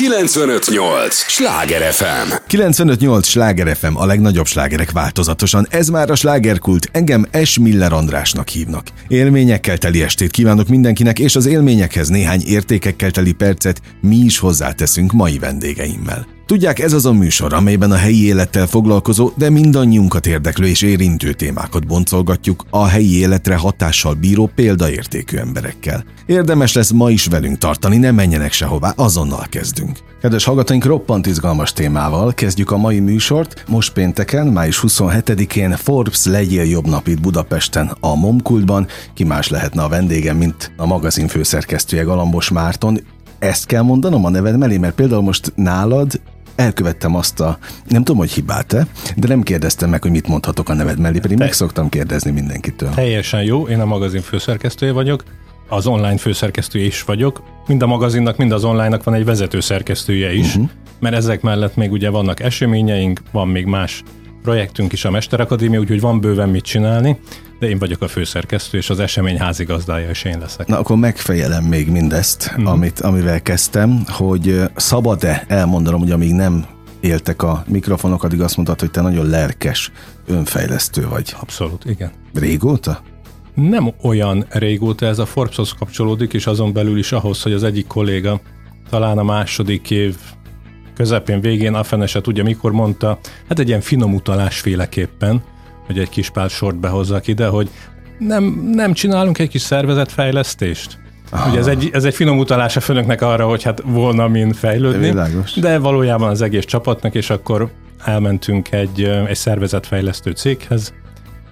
958! Sláger FM! 958! Sláger FM, a legnagyobb slágerek változatosan. Ez már a slágerkult. Engem S. Miller Andrásnak hívnak. Élményekkel teli estét kívánok mindenkinek, és az élményekhez néhány értékekkel teli percet mi is hozzáteszünk mai vendégeimmel. Tudják, ez az a műsor, amelyben a helyi élettel foglalkozó, de mindannyiunkat érdeklő és érintő témákat boncolgatjuk a helyi életre hatással bíró példaértékű emberekkel. Érdemes lesz ma is velünk tartani, ne menjenek sehová, azonnal kezdünk. Kedves hallgatóink, roppant izgalmas témával kezdjük a mai műsort. Most pénteken, május 27-én Forbes legyél jobb napit Budapesten a Momkultban. Ki más lehetne a vendégem, mint a magazin főszerkesztője Galambos Márton. Ezt kell mondanom a neved mellé, mert például most nálad elkövettem azt a, nem tudom, hogy hibát-e, de nem kérdeztem meg, hogy mit mondhatok a neved mellé, pedig Te... meg szoktam kérdezni mindenkitől. Teljesen jó, én a magazin főszerkesztője vagyok, az online főszerkesztője is vagyok. Mind a magazinnak, mind az online-nak van egy vezető szerkesztője is, uh-huh. mert ezek mellett még ugye vannak eseményeink, van még más projektünk is a Mesterakadémia, úgyhogy van bőven mit csinálni, de én vagyok a főszerkesztő, és az esemény házigazdája, és én leszek. Na akkor megfejelem még mindezt, mm. amit, amivel kezdtem, hogy szabad-e elmondanom, hogy amíg nem éltek a mikrofonok, addig azt mondtad, hogy te nagyon lelkes önfejlesztő vagy. Abszolút, igen. Régóta? Nem olyan régóta, ez a Forbeshoz kapcsolódik, és azon belül is ahhoz, hogy az egyik kolléga talán a második év közepén, végén, a fene se tudja mikor mondta, hát egy ilyen finom utalás féleképpen, hogy egy kis pár sort behozzak ide, hogy nem, nem csinálunk egy kis szervezetfejlesztést? Ah. Ugye ez egy, ez egy finom utalás a főnöknek arra, hogy hát volna min fejlődni, Világos. de valójában az egész csapatnak, és akkor elmentünk egy, egy szervezetfejlesztő céghez,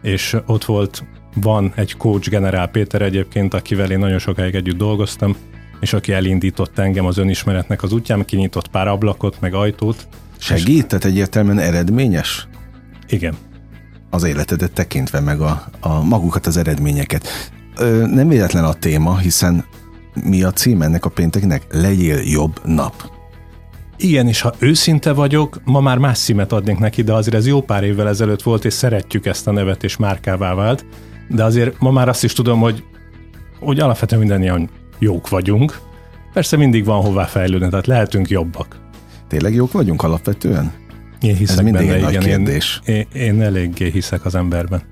és ott volt, van egy coach generál Péter egyébként, akivel én nagyon sokáig együtt dolgoztam, és aki elindított engem az önismeretnek az útján, kinyitott pár ablakot, meg ajtót. Segít? Tehát egyértelműen eredményes? Igen. Az életedet tekintve meg a, a magukat, az eredményeket. Ö, nem véletlen a téma, hiszen mi a cím ennek a pénteknek? Legyél jobb nap. Igen, és ha őszinte vagyok, ma már más címet adnék neki, de azért ez jó pár évvel ezelőtt volt, és szeretjük ezt a nevet, és márkává vált. De azért ma már azt is tudom, hogy, hogy alapvetően mindannyian jók vagyunk. Persze mindig van hová fejlődni, tehát lehetünk jobbak. Tényleg jók vagyunk alapvetően? Én hiszek Ez mindig benne, egy nagy igen. kérdés. Én, én, én eléggé hiszek az emberben.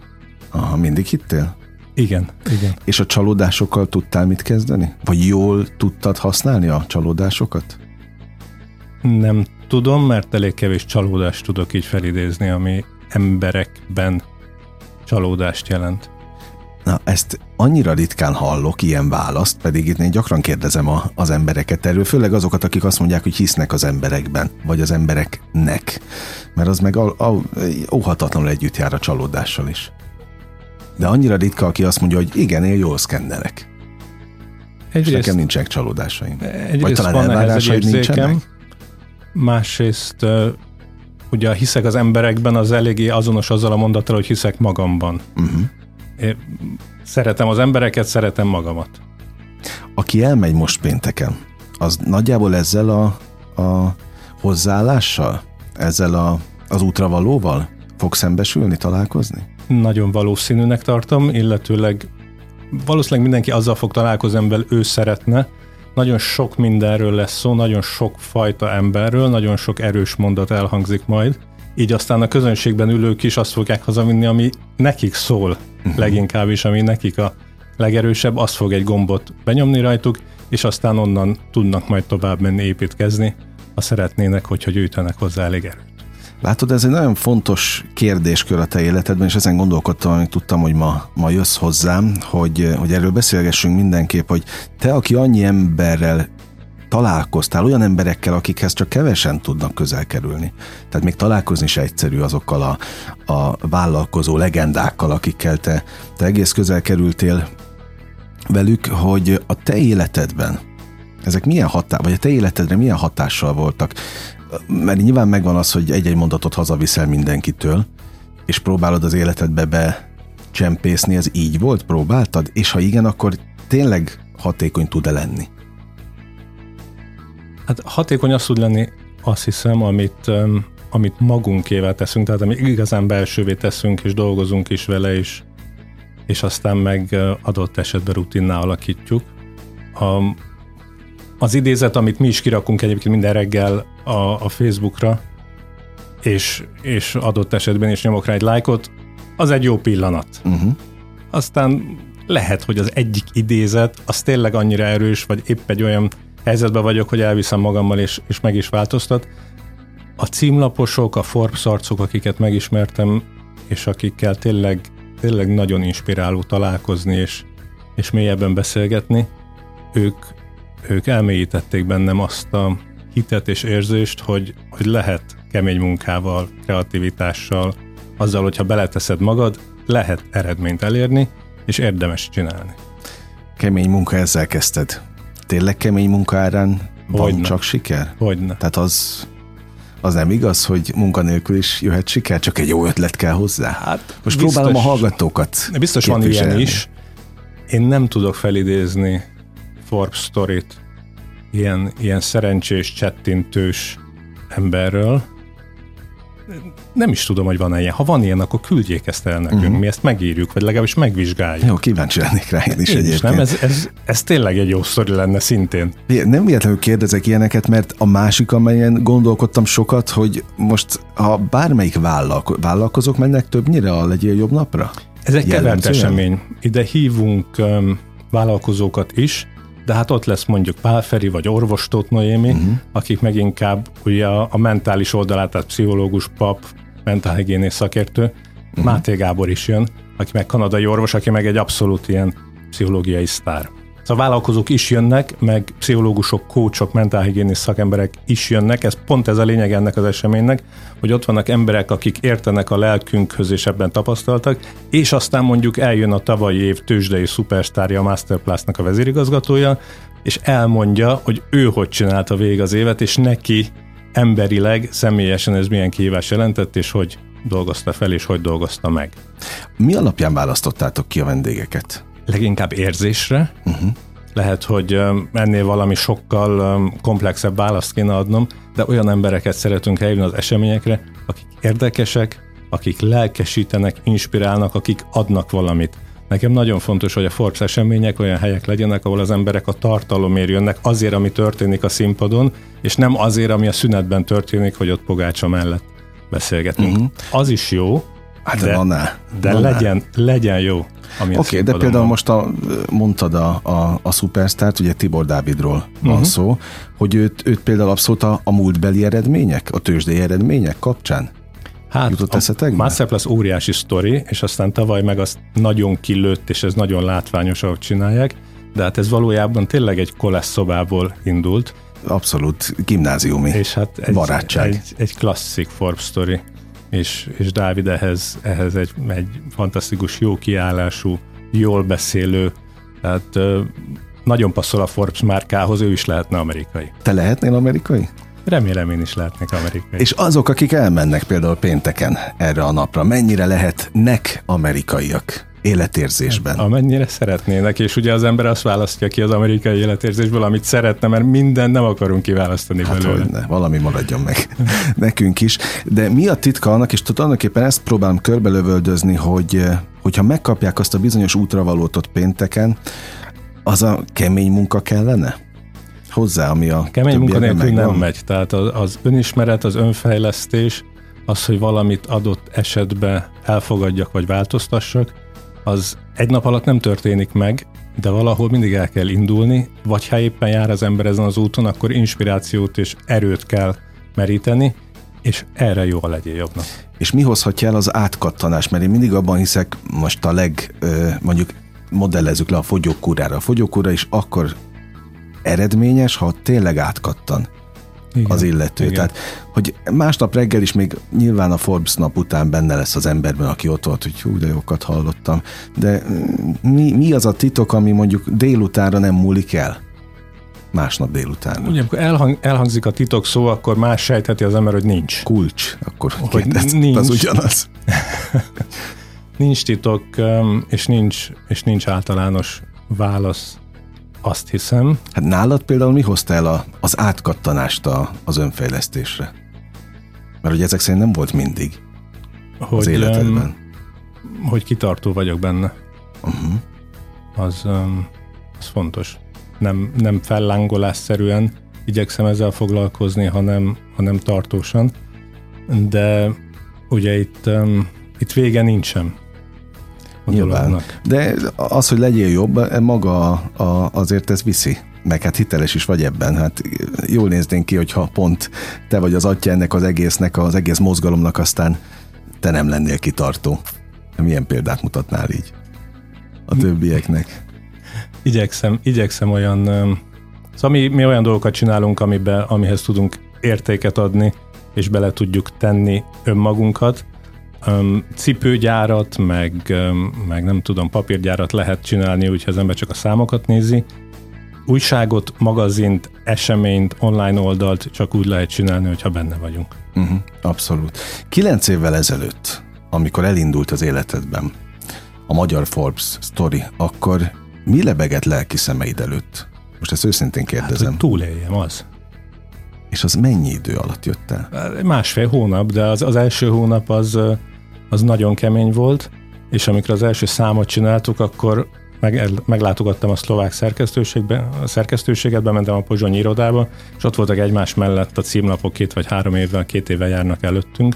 Aha, mindig hittél? Igen, igen. És a csalódásokkal tudtál mit kezdeni? Vagy jól tudtad használni a csalódásokat? Nem tudom, mert elég kevés csalódást tudok így felidézni, ami emberekben csalódást jelent. Na, ezt annyira ritkán hallok, ilyen választ, pedig itt én gyakran kérdezem a, az embereket erről, főleg azokat, akik azt mondják, hogy hisznek az emberekben, vagy az embereknek, mert az meg a, a, óhatatlanul együtt jár a csalódással is. De annyira ritka, aki azt mondja, hogy igen, én jól szkennelek. És Egyrészt, nekem nincsenek csalódásaim. egyrészt Vagy talán van érzékem, nincsenek? másrészt ugye a hiszek az emberekben az eléggé azonos azzal a mondattal, hogy hiszek magamban. Uh-huh. Én szeretem az embereket, szeretem magamat. Aki elmegy most pénteken, az nagyjából ezzel a, a hozzáállással, ezzel a, az útravalóval fog szembesülni, találkozni? Nagyon valószínűnek tartom, illetőleg valószínűleg mindenki azzal fog találkozni, amivel ő szeretne. Nagyon sok mindenről lesz szó, nagyon sok fajta emberről, nagyon sok erős mondat elhangzik majd. Így aztán a közönségben ülők is azt fogják hazavinni, ami nekik szól uh-huh. leginkább, és ami nekik a legerősebb, az fog egy gombot benyomni rajtuk, és aztán onnan tudnak majd tovább menni, építkezni, ha szeretnének, hogyha gyűjtenek hozzá elég erőt. Látod, ez egy nagyon fontos kérdéskör a te életedben, és ezen gondolkodtam, amit tudtam, hogy ma, ma jössz hozzám, hogy, hogy erről beszélgessünk mindenképp, hogy te, aki annyi emberrel találkoztál, olyan emberekkel, akikhez csak kevesen tudnak közel kerülni. Tehát még találkozni is egyszerű azokkal a, a vállalkozó legendákkal, akikkel te, te egész közel kerültél velük, hogy a te életedben ezek milyen hatás, vagy a te életedre milyen hatással voltak? Mert nyilván megvan az, hogy egy-egy mondatot hazaviszel mindenkitől, és próbálod az életedbe be ez így volt? Próbáltad? És ha igen, akkor tényleg hatékony tud-e lenni? Hát hatékony az tud lenni, azt hiszem, amit, amit magunkével teszünk, tehát amit igazán belsővé teszünk, és dolgozunk is vele, és, és aztán meg adott esetben rutinná alakítjuk. A, az idézet, amit mi is kirakunk egyébként minden reggel a, a Facebookra, és, és adott esetben is nyomok rá egy lájkot, az egy jó pillanat. Uh-huh. Aztán lehet, hogy az egyik idézet, az tényleg annyira erős, vagy épp egy olyan helyzetben vagyok, hogy elviszem magammal, és, és meg is változtat. A címlaposok, a Forbes arcok, akiket megismertem, és akikkel tényleg, tényleg nagyon inspiráló találkozni, és, és mélyebben beszélgetni, ők, ők elmélyítették bennem azt a hitet és érzést, hogy, hogy lehet kemény munkával, kreativitással, azzal, hogyha beleteszed magad, lehet eredményt elérni, és érdemes csinálni. Kemény munka, ezzel kezdted. Tényleg kemény munka árán van Hogyne. csak siker? Hogyne. Tehát az, az nem igaz, hogy munkanélkül is jöhet siker, csak egy jó ötlet kell hozzá? Hát Most biztos, próbálom a hallgatókat Biztos van ilyen is. Én nem tudok felidézni Forbes storyt ilyen, ilyen szerencsés, csettintős emberről, nem is tudom, hogy van-e ilyen. Ha van ilyen, akkor küldjék ezt el nekünk, uh-huh. mi ezt megírjuk, vagy legalábbis megvizsgáljuk. Jó, kíváncsi lennék rá én is én egyébként. Is, nem, ez, ez, ez tényleg egy jó sztori lenne szintén. Nem véletlenül kérdezek ilyeneket, mert a másik, amelyen gondolkodtam sokat, hogy most ha bármelyik vállalko- vállalkozók mennek többnyire a Legyél Jobb Napra? Ez egy kevert esemény. Ide hívunk um, vállalkozókat is, de hát ott lesz mondjuk Pálferi vagy orvos Tóth Noémi, uh-huh. akik meg inkább ugye a, a mentális oldalát, tehát pszichológus, pap, mentálhigiénész szakértő, uh-huh. Máté Gábor is jön, aki meg kanadai orvos, aki meg egy abszolút ilyen pszichológiai sztár. Szóval vállalkozók is jönnek, meg pszichológusok, kócsok, mentálhigiénész szakemberek is jönnek. Ez pont ez a lényeg ennek az eseménynek, hogy ott vannak emberek, akik értenek a lelkünkhöz és ebben tapasztaltak, és aztán mondjuk eljön a tavalyi év tőzsdei szupersztárja, a Masterplus-nak a vezérigazgatója, és elmondja, hogy ő hogy csinálta végig az évet, és neki emberileg, személyesen ez milyen kihívás jelentett, és hogy dolgozta fel, és hogy dolgozta meg. Mi alapján választottátok ki a vendégeket? Leginkább érzésre. Uh-huh. Lehet, hogy ennél valami sokkal komplexebb választ kéne adnom, de olyan embereket szeretünk eljönni az eseményekre, akik érdekesek, akik lelkesítenek, inspirálnak, akik adnak valamit. Nekem nagyon fontos, hogy a Forbes események olyan helyek legyenek, ahol az emberek a tartalomért jönnek, azért, ami történik a színpadon, és nem azért, ami a szünetben történik, hogy ott pogácsa mellett beszélgetünk. Uh-huh. Az is jó, hát de, de legyen, legyen jó. Oké, okay, de például van. most a, mondtad a, a, a szupersztárt, ugye Tibor Dávidról van uh-huh. szó, hogy őt, őt például abszolút a, a múltbeli eredmények, a tőzsdei eredmények kapcsán Hát Jutott a Masterclass óriási sztori, és aztán tavaly meg azt nagyon kilőtt, és ez nagyon látványos, ahogy csinálják, de hát ez valójában tényleg egy kolesz szobából indult. Abszolút gimnáziumi és hát egy, barátság. Egy, egy klasszik Forbes story és, és Dávid ehhez, ehhez egy, egy fantasztikus, jó kiállású, jól beszélő, tehát nagyon passzol a Forbes márkához, ő is lehetne amerikai. Te lehetnél amerikai? Remélem én is lehetnek amerikai. És azok, akik elmennek például pénteken erre a napra, mennyire lehetnek amerikaiak? Életérzésben. Amennyire szeretnének, és ugye az ember azt választja ki az amerikai életérzésből, amit szeretne, mert minden nem akarunk kiválasztani hát belőle. Hogyne, valami maradjon meg nekünk is. De mi a titka annak, és tulajdonképpen ezt próbálom körbelövöldözni, hogy eh, hogyha megkapják azt a bizonyos útravalót ott pénteken, az a kemény munka kellene? Hozzá, ami a Kemény munka nélkül nem megy. Tehát az, az önismeret, az önfejlesztés, az, hogy valamit adott esetben elfogadjak vagy változtassak, az egy nap alatt nem történik meg, de valahol mindig el kell indulni, vagy ha éppen jár az ember ezen az úton, akkor inspirációt és erőt kell meríteni, és erre jó a legyél jobbnak. És mi hozhatja el az átkattanást? Mert én mindig abban hiszek, most a leg, mondjuk modellezzük le a fogyókúrára. A fogyókúra is akkor eredményes, ha tényleg átkattan igen, az illető. Igen. Tehát, hogy másnap reggel is még nyilván a Forbes nap után benne lesz az emberben, aki ott volt, hogy hú, de jókat hallottam. De mm, mi, mi az a titok, ami mondjuk délutára nem múlik el? Másnap délután. Ugye, amikor elhang, elhangzik a titok szó, akkor más sejtheti az ember, hogy nincs. Kulcs, akkor hogy nincs. az ugyanaz. nincs titok, és nincs, és nincs általános válasz azt hiszem. Hát nálad például mi hozta el a, az átkattanást a, az önfejlesztésre? Mert ugye ezek szerint nem volt mindig hogy, az életedben. Um, hogy kitartó vagyok benne. Uh-huh. Az, um, az fontos. nem, nem fellángolásszerűen igyekszem ezzel foglalkozni, hanem, hanem tartósan. De ugye itt, um, itt vége nincsen. Nyilván. De az, hogy legyél jobb, maga a, azért ez viszi meg hát hiteles is vagy ebben. Hát jól néznénk ki, hogyha pont te vagy az atya ennek az egésznek, az egész mozgalomnak, aztán te nem lennél kitartó. Milyen példát mutatnál így a többieknek? Igyekszem, igyekszem olyan, szóval mi, mi olyan dolgokat csinálunk, amibe, amihez tudunk értéket adni, és bele tudjuk tenni önmagunkat. Cipőgyárat, meg, meg nem tudom, papírgyárat lehet csinálni, úgyhogy az ember csak a számokat nézi, újságot, magazint, eseményt, online oldalt csak úgy lehet csinálni, hogyha benne vagyunk. Uh-huh, abszolút. Kilenc évvel ezelőtt, amikor elindult az életedben a magyar Forbes story, akkor mi lebegett lelki szemeid előtt? Most ezt őszintén kérdezem. Hát, túléljem, az. És az mennyi idő alatt jött el? Másfél hónap, de az, az első hónap az, az nagyon kemény volt, és amikor az első számot csináltuk, akkor meg, meglátogattam a szlovák szerkesztőségbe, a szerkesztőséget, bementem a pozsonyi irodába, és ott voltak egymás mellett a címlapok két vagy három évvel, két éve járnak előttünk.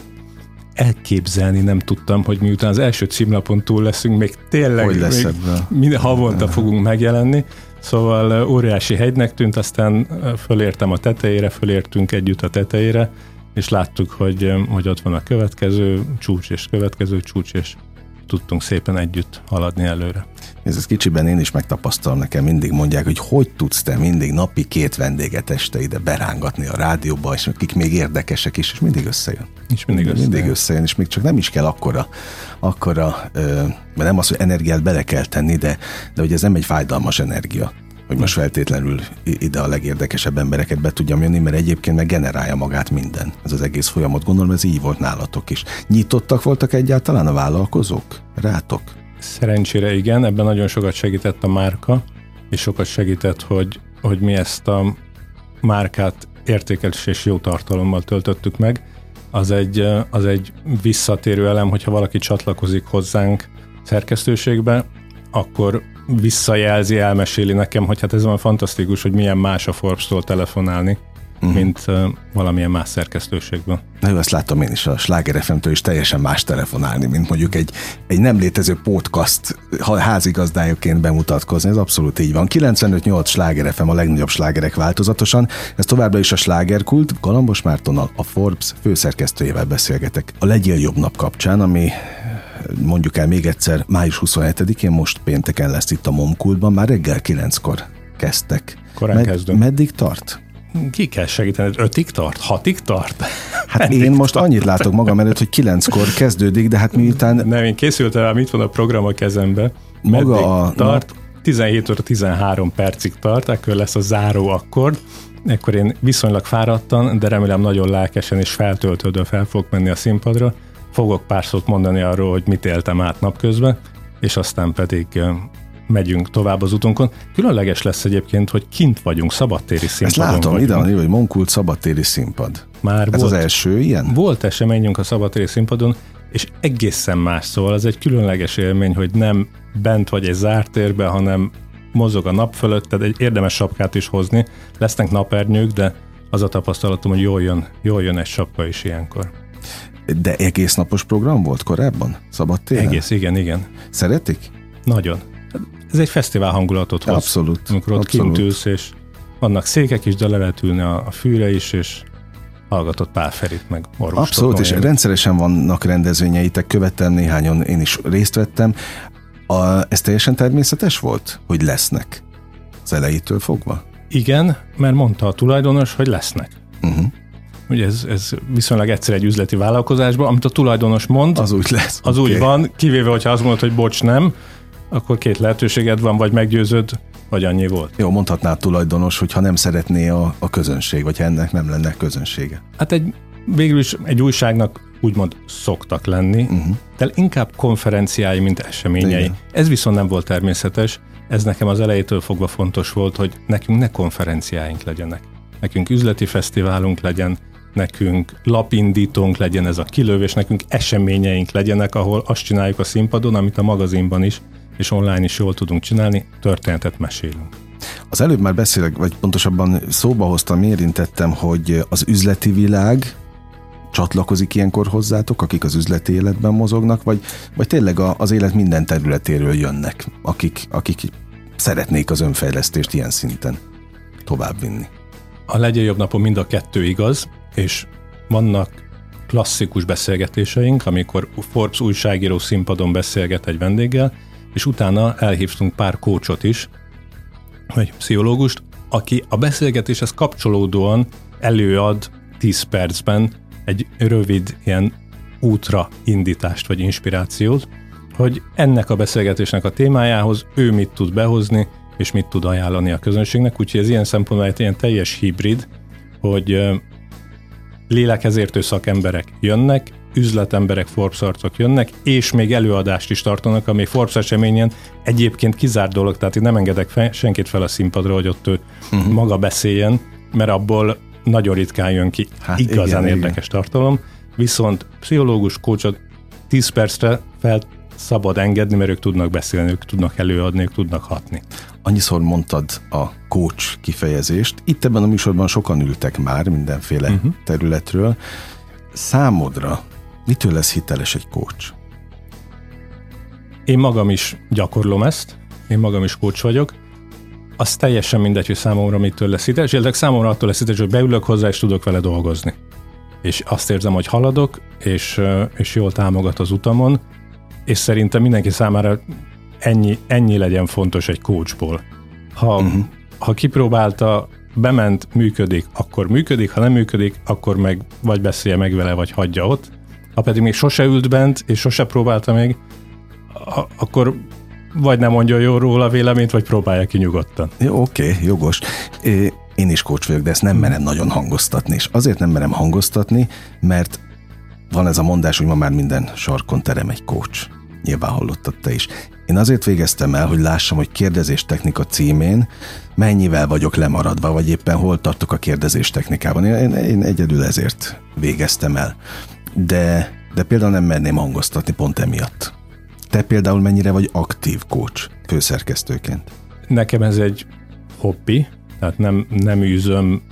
Elképzelni nem tudtam, hogy miután az első címlapon túl leszünk, még tényleg hogy lesz még minden havonta fogunk megjelenni. Szóval óriási hegynek tűnt, aztán fölértem a tetejére, fölértünk együtt a tetejére, és láttuk, hogy, hogy ott van a következő csúcs és következő csúcs, és tudtunk szépen együtt haladni előre. Ez, ez kicsiben én is megtapasztalom, nekem mindig mondják, hogy hogy tudsz te mindig napi két vendéget este ide berángatni a rádióba, és akik még érdekesek is, és mindig összejön. És mindig, mindig összejön. Mindig összejön, és még csak nem is kell akkora, akkora mert nem az, hogy energiát bele kell tenni, de, de hogy ez nem egy fájdalmas energia hogy most feltétlenül ide a legérdekesebb embereket be tudjam jönni, mert egyébként meg generálja magát minden. Ez az egész folyamat, gondolom ez így volt nálatok is. Nyitottak voltak egyáltalán a vállalkozók rátok? Szerencsére igen, ebben nagyon sokat segített a márka, és sokat segített, hogy, hogy mi ezt a márkát értékelés és jó tartalommal töltöttük meg. Az egy, az egy visszatérő elem, hogyha valaki csatlakozik hozzánk szerkesztőségbe, akkor visszajelzi, elmeséli nekem, hogy hát ez van fantasztikus, hogy milyen más a Forbes-tól telefonálni, uh-huh. mint uh, valamilyen más szerkesztőségben. Na jó, azt látom én is a Sláger FM-től is teljesen más telefonálni, mint mondjuk egy, egy nem létező podcast házigazdájaként bemutatkozni, ez abszolút így van. 95-8 Sláger FM a legnagyobb slágerek változatosan, ez továbbra is a slágerkult, Galambos Mártonnal, a Forbes főszerkesztőjével beszélgetek. A Legyél jobb nap kapcsán, ami mondjuk el még egyszer, május 27-én, most pénteken lesz itt a Momkultban, már reggel 9-kor kezdtek. Korán Med- kezdünk. Meddig tart? Ki kell segíteni? Ötig tart? Hatig tart? Hát Eddig én most tart. annyit látok magam előtt, hogy kilenckor kezdődik, de hát miután... Nem, én készültem rá, mit van a program a kezembe. Maga a... tart? 17 óra 13 percig tart, akkor lesz a záró akkord. Ekkor én viszonylag fáradtan, de remélem nagyon lelkesen és feltöltődve fel fogok menni a színpadra. Fogok pár szót mondani arról, hogy mit éltem át napközben, és aztán pedig megyünk tovább az utunkon. Különleges lesz egyébként, hogy kint vagyunk, szabadtéri színpadon Ezt látom, vagyunk. ide van hogy Monkult szabadtéri színpad. Már Ez volt, az első ilyen? Volt eseményünk a szabadtéri színpadon, és egészen más, szóval ez egy különleges élmény, hogy nem bent vagy egy zárt térbe, hanem mozog a nap fölött, tehát egy érdemes sapkát is hozni. Lesznek napernyők, de az a tapasztalatom, hogy jól jön, jól jön egy sapka is ilyenkor. De egész napos program volt korábban? Szabad téren? Egész, igen, igen. Szeretik? Nagyon. Ez egy fesztivál hangulatot hoz. Abszolút. Amikor ott abszolút. kint ülsz, és vannak székek is, de le lehet ülni a, a fűre is, és hallgatott Pál Ferit, meg Orvos Abszolút, és rendszeresen vannak rendezvényeitek, követtem néhányon, én is részt vettem. A, ez teljesen természetes volt, hogy lesznek az elejétől fogva? Igen, mert mondta a tulajdonos, hogy lesznek. Uh-huh. Ugye ez, ez viszonylag egyszer egy üzleti vállalkozásban, amit a tulajdonos mond, az úgy lesz. Az okay. úgy van, kivéve, hogyha azt mondod, hogy bocs, nem, akkor két lehetőséged van, vagy meggyőződ, vagy annyi volt. Jó, mondhatná a tulajdonos, hogy ha nem szeretné a, a közönség, vagy ha ennek nem lenne közönsége. Hát egy, végül is egy újságnak úgymond szoktak lenni, uh-huh. de inkább konferenciái, mint eseményei. Igen. Ez viszont nem volt természetes, ez nekem az elejétől fogva fontos volt, hogy nekünk ne konferenciáink legyenek. Nekünk üzleti fesztiválunk legyen, nekünk lapindítónk legyen ez a kilövés, nekünk eseményeink legyenek, ahol azt csináljuk a színpadon, amit a magazinban is és online is jól tudunk csinálni, történetet mesélünk. Az előbb már beszélek, vagy pontosabban szóba hoztam, érintettem, hogy az üzleti világ csatlakozik ilyenkor hozzátok, akik az üzleti életben mozognak, vagy, vagy tényleg a, az élet minden területéről jönnek, akik, akik szeretnék az önfejlesztést ilyen szinten továbbvinni? A legyen jobb napon mind a kettő igaz, és vannak klasszikus beszélgetéseink, amikor Forbes újságíró színpadon beszélget egy vendéggel, és utána elhívtunk pár kócsot is, vagy pszichológust, aki a beszélgetéshez kapcsolódóan előad 10 percben egy rövid ilyen útra indítást vagy inspirációt, hogy ennek a beszélgetésnek a témájához ő mit tud behozni, és mit tud ajánlani a közönségnek, úgyhogy ez ilyen szempontból egy ilyen teljes hibrid, hogy lélekezértő szakemberek jönnek, üzletemberek, Forbes arcok jönnek, és még előadást is tartanak, ami Forbes eseményen egyébként kizárt dolog, tehát én nem engedek fel, senkit fel a színpadra, hogy ott ő uh-huh. maga beszéljen, mert abból nagyon ritkán jön ki hát igazán igen, érdekes igen. tartalom, viszont pszichológus, kócsot 10 percre fel szabad engedni, mert ők tudnak beszélni, ők tudnak előadni, ők tudnak hatni. Annyiszor mondtad a coach kifejezést. Itt ebben a műsorban sokan ültek már mindenféle uh-huh. területről. Számodra mitől lesz hiteles egy coach? Én magam is gyakorlom ezt, én magam is coach vagyok. Az teljesen mindegy, hogy számomra mitől lesz hiteles, illetve számomra attól lesz hiteles, hogy beülök hozzá, és tudok vele dolgozni. És azt érzem, hogy haladok, és, és jól támogat az utamon, és szerintem mindenki számára ennyi, ennyi legyen fontos egy coachból. Ha, uh-huh. ha kipróbálta, bement, működik, akkor működik, ha nem működik, akkor meg vagy beszélje meg vele, vagy hagyja ott. Ha pedig még sose ült bent, és sose próbálta még, akkor vagy nem mondja jó róla véleményt, vagy próbálja ki nyugodtan. Jó, oké, okay, jogos. Én is coach vagyok, de ezt nem merem nagyon hangoztatni. És azért nem merem hangoztatni, mert van ez a mondás, hogy ma már minden sarkon terem egy coach nyilván hallottad te is. Én azért végeztem el, hogy lássam, hogy kérdezés technika címén mennyivel vagyok lemaradva, vagy éppen hol tartok a kérdezés technikában. Én, én egyedül ezért végeztem el. De, de például nem merném hangoztatni pont emiatt. Te például mennyire vagy aktív coach főszerkesztőként? Nekem ez egy hobbi, tehát nem, nem űzöm,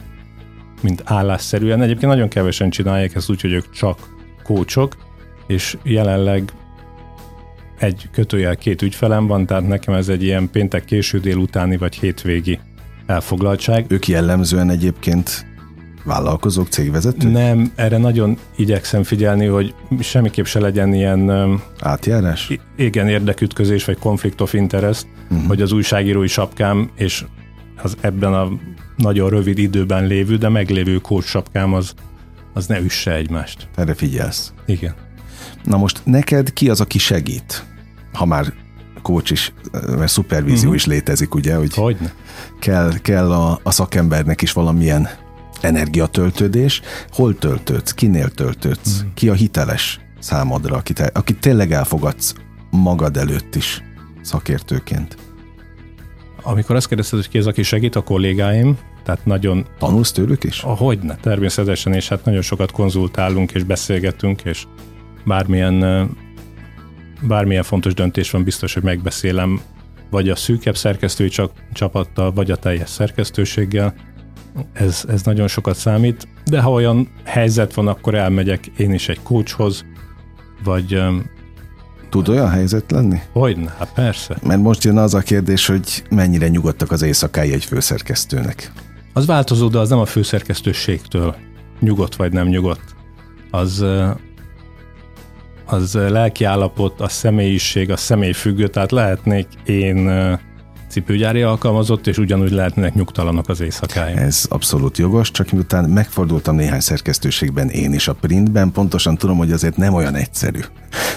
mint állásszerűen. Egyébként nagyon kevesen csinálják ezt úgy, hogy ők csak kócsok, és jelenleg egy kötőjel két ügyfelem van, tehát nekem ez egy ilyen péntek késő délutáni vagy hétvégi elfoglaltság. Ők jellemzően egyébként vállalkozók, cégvezetők? Nem, erre nagyon igyekszem figyelni, hogy semmiképp se legyen ilyen... Átjárás? Igen, érdekütközés vagy conflict of interest, uh-huh. hogy az újságírói sapkám és az ebben a nagyon rövid időben lévő, de meglévő kócs sapkám az, az ne üsse egymást. Erre figyelsz? Igen. Na most neked ki az, aki segít? Ha már coach is, mert szupervízió uh-huh. is létezik, ugye, hogy Hogyne. kell, kell a, a szakembernek is valamilyen energiatöltődés. Hol töltődsz? Kinél töltődsz? Uh-huh. Ki a hiteles számodra, akit, akit tényleg elfogadsz magad előtt is szakértőként? Amikor azt kérdezted, hogy ki az, aki segít, a kollégáim, tehát nagyon... Tanulsz tőlük is? Hogyne, természetesen, és hát nagyon sokat konzultálunk és beszélgetünk, és bármilyen, bármilyen fontos döntés van, biztos, hogy megbeszélem vagy a szűkebb szerkesztői csak, csapattal, vagy a teljes szerkesztőséggel. Ez, ez nagyon sokat számít, de ha olyan helyzet van, akkor elmegyek én is egy coachhoz, vagy Tud olyan helyzet lenni? Hogyne, hát persze. Mert most jön az a kérdés, hogy mennyire nyugodtak az éjszakái egy főszerkesztőnek. Az változó, de az nem a főszerkesztőségtől nyugodt vagy nem nyugodt. Az, az lelki állapot, a személyiség, a személy függő, tehát lehetnék én cipőgyári alkalmazott, és ugyanúgy lehetnek nyugtalanok az éjszakáim. Ez abszolút jogos, csak miután megfordultam néhány szerkesztőségben én is a printben, pontosan tudom, hogy azért nem olyan egyszerű.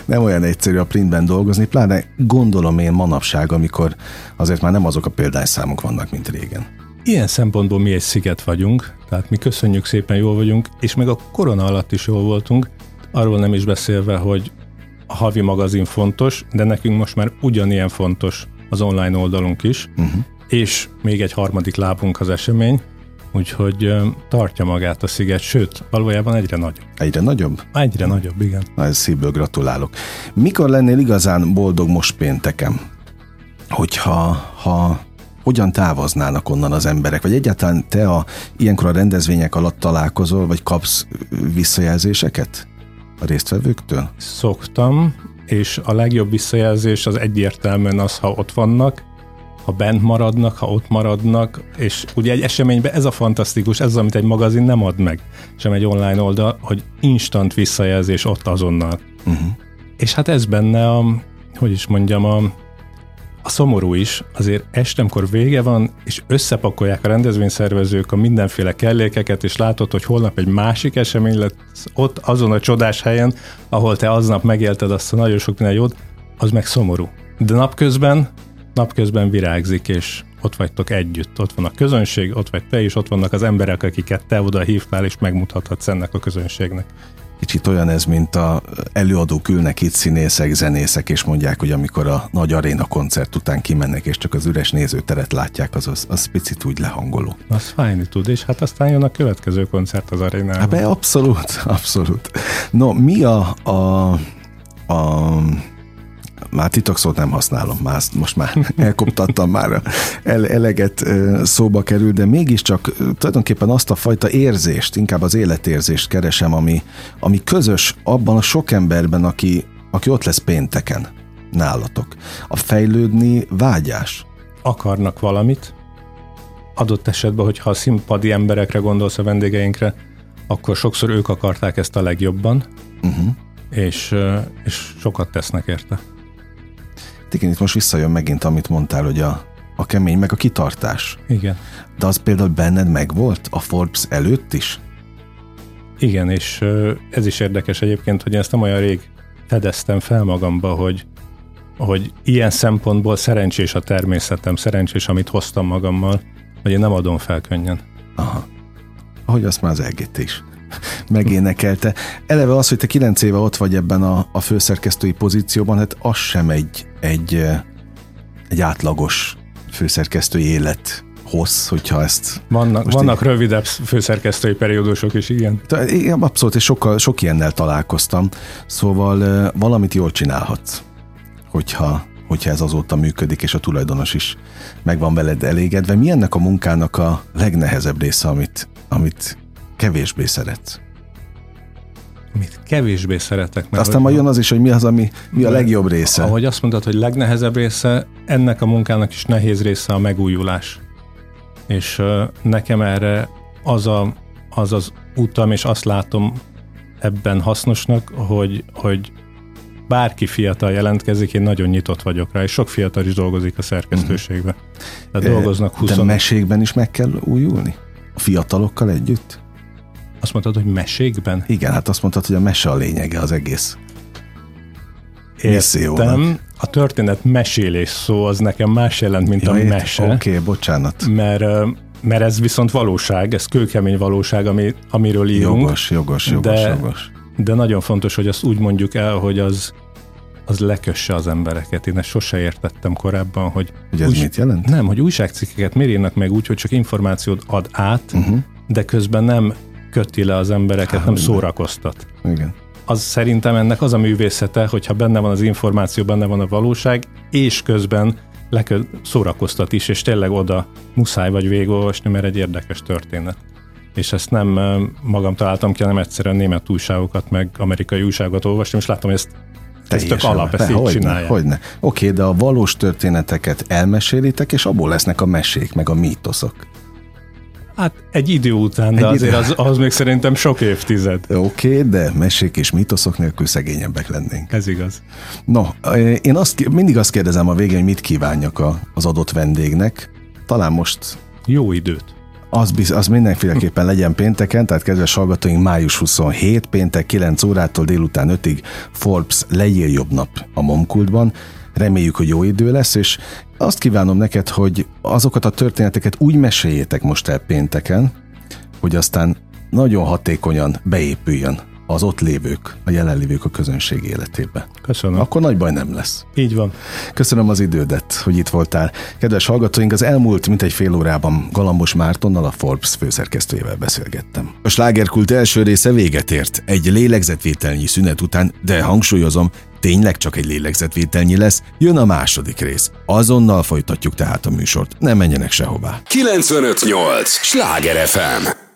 Nem olyan egyszerű a printben dolgozni, pláne gondolom én manapság, amikor azért már nem azok a példányszámok vannak, mint régen. Ilyen szempontból mi egy sziget vagyunk, tehát mi köszönjük szépen, jól vagyunk, és meg a korona alatt is jól voltunk, Arról nem is beszélve, hogy a havi magazin fontos, de nekünk most már ugyanilyen fontos az online oldalunk is, uh-huh. és még egy harmadik lábunk az esemény, úgyhogy tartja magát a sziget, sőt, valójában egyre nagyobb. Egyre nagyobb? Egyre nagyobb, igen. Na, ez szívből gratulálok. Mikor lennél igazán boldog most pénteken? Hogyha ha hogyan távoznának onnan az emberek? Vagy egyáltalán te a, ilyenkor a rendezvények alatt találkozol, vagy kapsz visszajelzéseket a résztvevőktől? Szoktam, és a legjobb visszajelzés az egyértelműen az, ha ott vannak, ha bent maradnak, ha ott maradnak, és ugye egy eseményben ez a fantasztikus, ez az, amit egy magazin nem ad meg, sem egy online oldal, hogy instant visszajelzés ott azonnal. Uh-huh. És hát ez benne a, hogy is mondjam, a, a szomorú is, azért estemkor vége van, és összepakolják a rendezvényszervezők a mindenféle kellékeket, és látod, hogy holnap egy másik esemény lesz ott azon a csodás helyen, ahol te aznap megélted azt a nagyon sok minden jót, az meg szomorú. De napközben, napközben virágzik, és ott vagytok együtt, ott van a közönség, ott vagy te is, ott vannak az emberek, akiket te oda hívtál, és megmutathatsz ennek a közönségnek. Kicsit olyan ez, mint a előadók ülnek itt színészek, zenészek, és mondják, hogy amikor a nagy aréna koncert után kimennek, és csak az üres nézőteret látják, az, az, az picit úgy lehangoló. Az fájni tud, és hát aztán jön a következő koncert az arénában. Hát be, abszolút, abszolút. No, mi a, a, a már titokszót nem használom, már, most már elkoptattam már, el, eleget szóba kerül, de mégiscsak tulajdonképpen azt a fajta érzést, inkább az életérzést keresem, ami, ami közös abban a sok emberben, aki, aki ott lesz pénteken nálatok. A fejlődni vágyás. Akarnak valamit, adott esetben, hogyha a színpadi emberekre gondolsz a vendégeinkre, akkor sokszor ők akarták ezt a legjobban, uh-huh. és, és sokat tesznek érte. Igen, itt most visszajön megint, amit mondtál, hogy a, a kemény, meg a kitartás. Igen. De az például benned megvolt a Forbes előtt is? Igen, és ez is érdekes egyébként, hogy ezt nem olyan rég fedeztem fel magamba, hogy, hogy ilyen szempontból szerencsés a természetem, szerencsés, amit hoztam magammal, hogy én nem adom fel könnyen. Aha. Ahogy azt már az EGT is megénekelte. Eleve az, hogy te kilenc éve ott vagy ebben a, a főszerkesztői pozícióban, hát az sem egy, egy, egy átlagos főszerkesztői élet hossz, hogyha ezt... Vannak, vannak így... rövidebb főszerkesztői periódusok is, igen. Igen, abszolút, és sokkal, sok ilyennel találkoztam. Szóval valamit jól csinálhatsz, hogyha, hogyha ez azóta működik, és a tulajdonos is meg van veled elégedve. Mi ennek a munkának a legnehezebb része, amit, amit kevésbé szeretsz? Amit kevésbé szeretek. Mert Aztán majd jön az is, hogy mi az, ami mi a legjobb része. Ahogy azt mondtad, hogy legnehezebb része, ennek a munkának is nehéz része a megújulás. És uh, nekem erre az, a, az az utam, és azt látom ebben hasznosnak, hogy, hogy bárki fiatal jelentkezik, én nagyon nyitott vagyok rá, és sok fiatal is dolgozik a szerkesztőségben. Tehát de, dolgoznak 20... De mesékben is meg kell újulni? A fiatalokkal együtt? Azt mondtad, hogy mesékben? Igen, hát azt mondtad, hogy a mese a lényege az egész Értem. A történet mesélés szó az nekem más jelent, mint ja, a mese. Oké, okay, bocsánat. Mert mert ez viszont valóság, ez kőkemény valóság, ami, amiről írunk. Jogos, jogos, jogos, de, jogos. De nagyon fontos, hogy azt úgy mondjuk el, hogy az, az lekösse az embereket. Én ezt sose értettem korábban, hogy... Hogy ez új, mit jelent? Nem, hogy újságcikkeket miért írnak meg úgy, hogy csak információt ad át, uh-huh. de közben nem köti le az embereket, Há, nem szórakoztat. Igen. Az szerintem ennek az a művészete, hogyha benne van az információ, benne van a valóság, és közben lekö- szórakoztat is, és tényleg oda muszáj vagy végigolvasni, mert egy érdekes történet. És ezt nem magam találtam ki, hanem egyszerűen német újságokat, meg amerikai újságokat olvastam, és látom, hogy ezt ez tök alap, ezt így csinálják. Hogyne. Oké, de a valós történeteket elmesélitek, és abból lesznek a mesék, meg a mítoszok. Hát egy idő után, de egy azért idő. az, az még szerintem sok évtized. Oké, okay, de mesék és mitoszok nélkül szegényebbek lennénk. Ez igaz. No, én azt, mindig azt kérdezem a végén, hogy mit kívánjak a, az adott vendégnek. Talán most... Jó időt. Az, biz, az mindenféleképpen legyen pénteken, tehát kedves hallgatóink, május 27, péntek 9 órától délután 5-ig Forbes jobb nap a Momkultban. Reméljük, hogy jó idő lesz, és azt kívánom neked, hogy azokat a történeteket úgy meséljétek most el pénteken, hogy aztán nagyon hatékonyan beépüljön az ott lévők, a jelenlévők a közönség életébe. Köszönöm. Akkor nagy baj nem lesz. Így van. Köszönöm az idődet, hogy itt voltál. Kedves hallgatóink, az elmúlt mint egy fél órában Galambos Mártonnal, a Forbes főszerkesztőjével beszélgettem. A slágerkult első része véget ért. Egy lélegzetvételnyi szünet után, de hangsúlyozom, tényleg csak egy lélegzetvételnyi lesz, jön a második rész. Azonnal folytatjuk tehát a műsort. Ne menjenek sehová. 958! Sláger FM!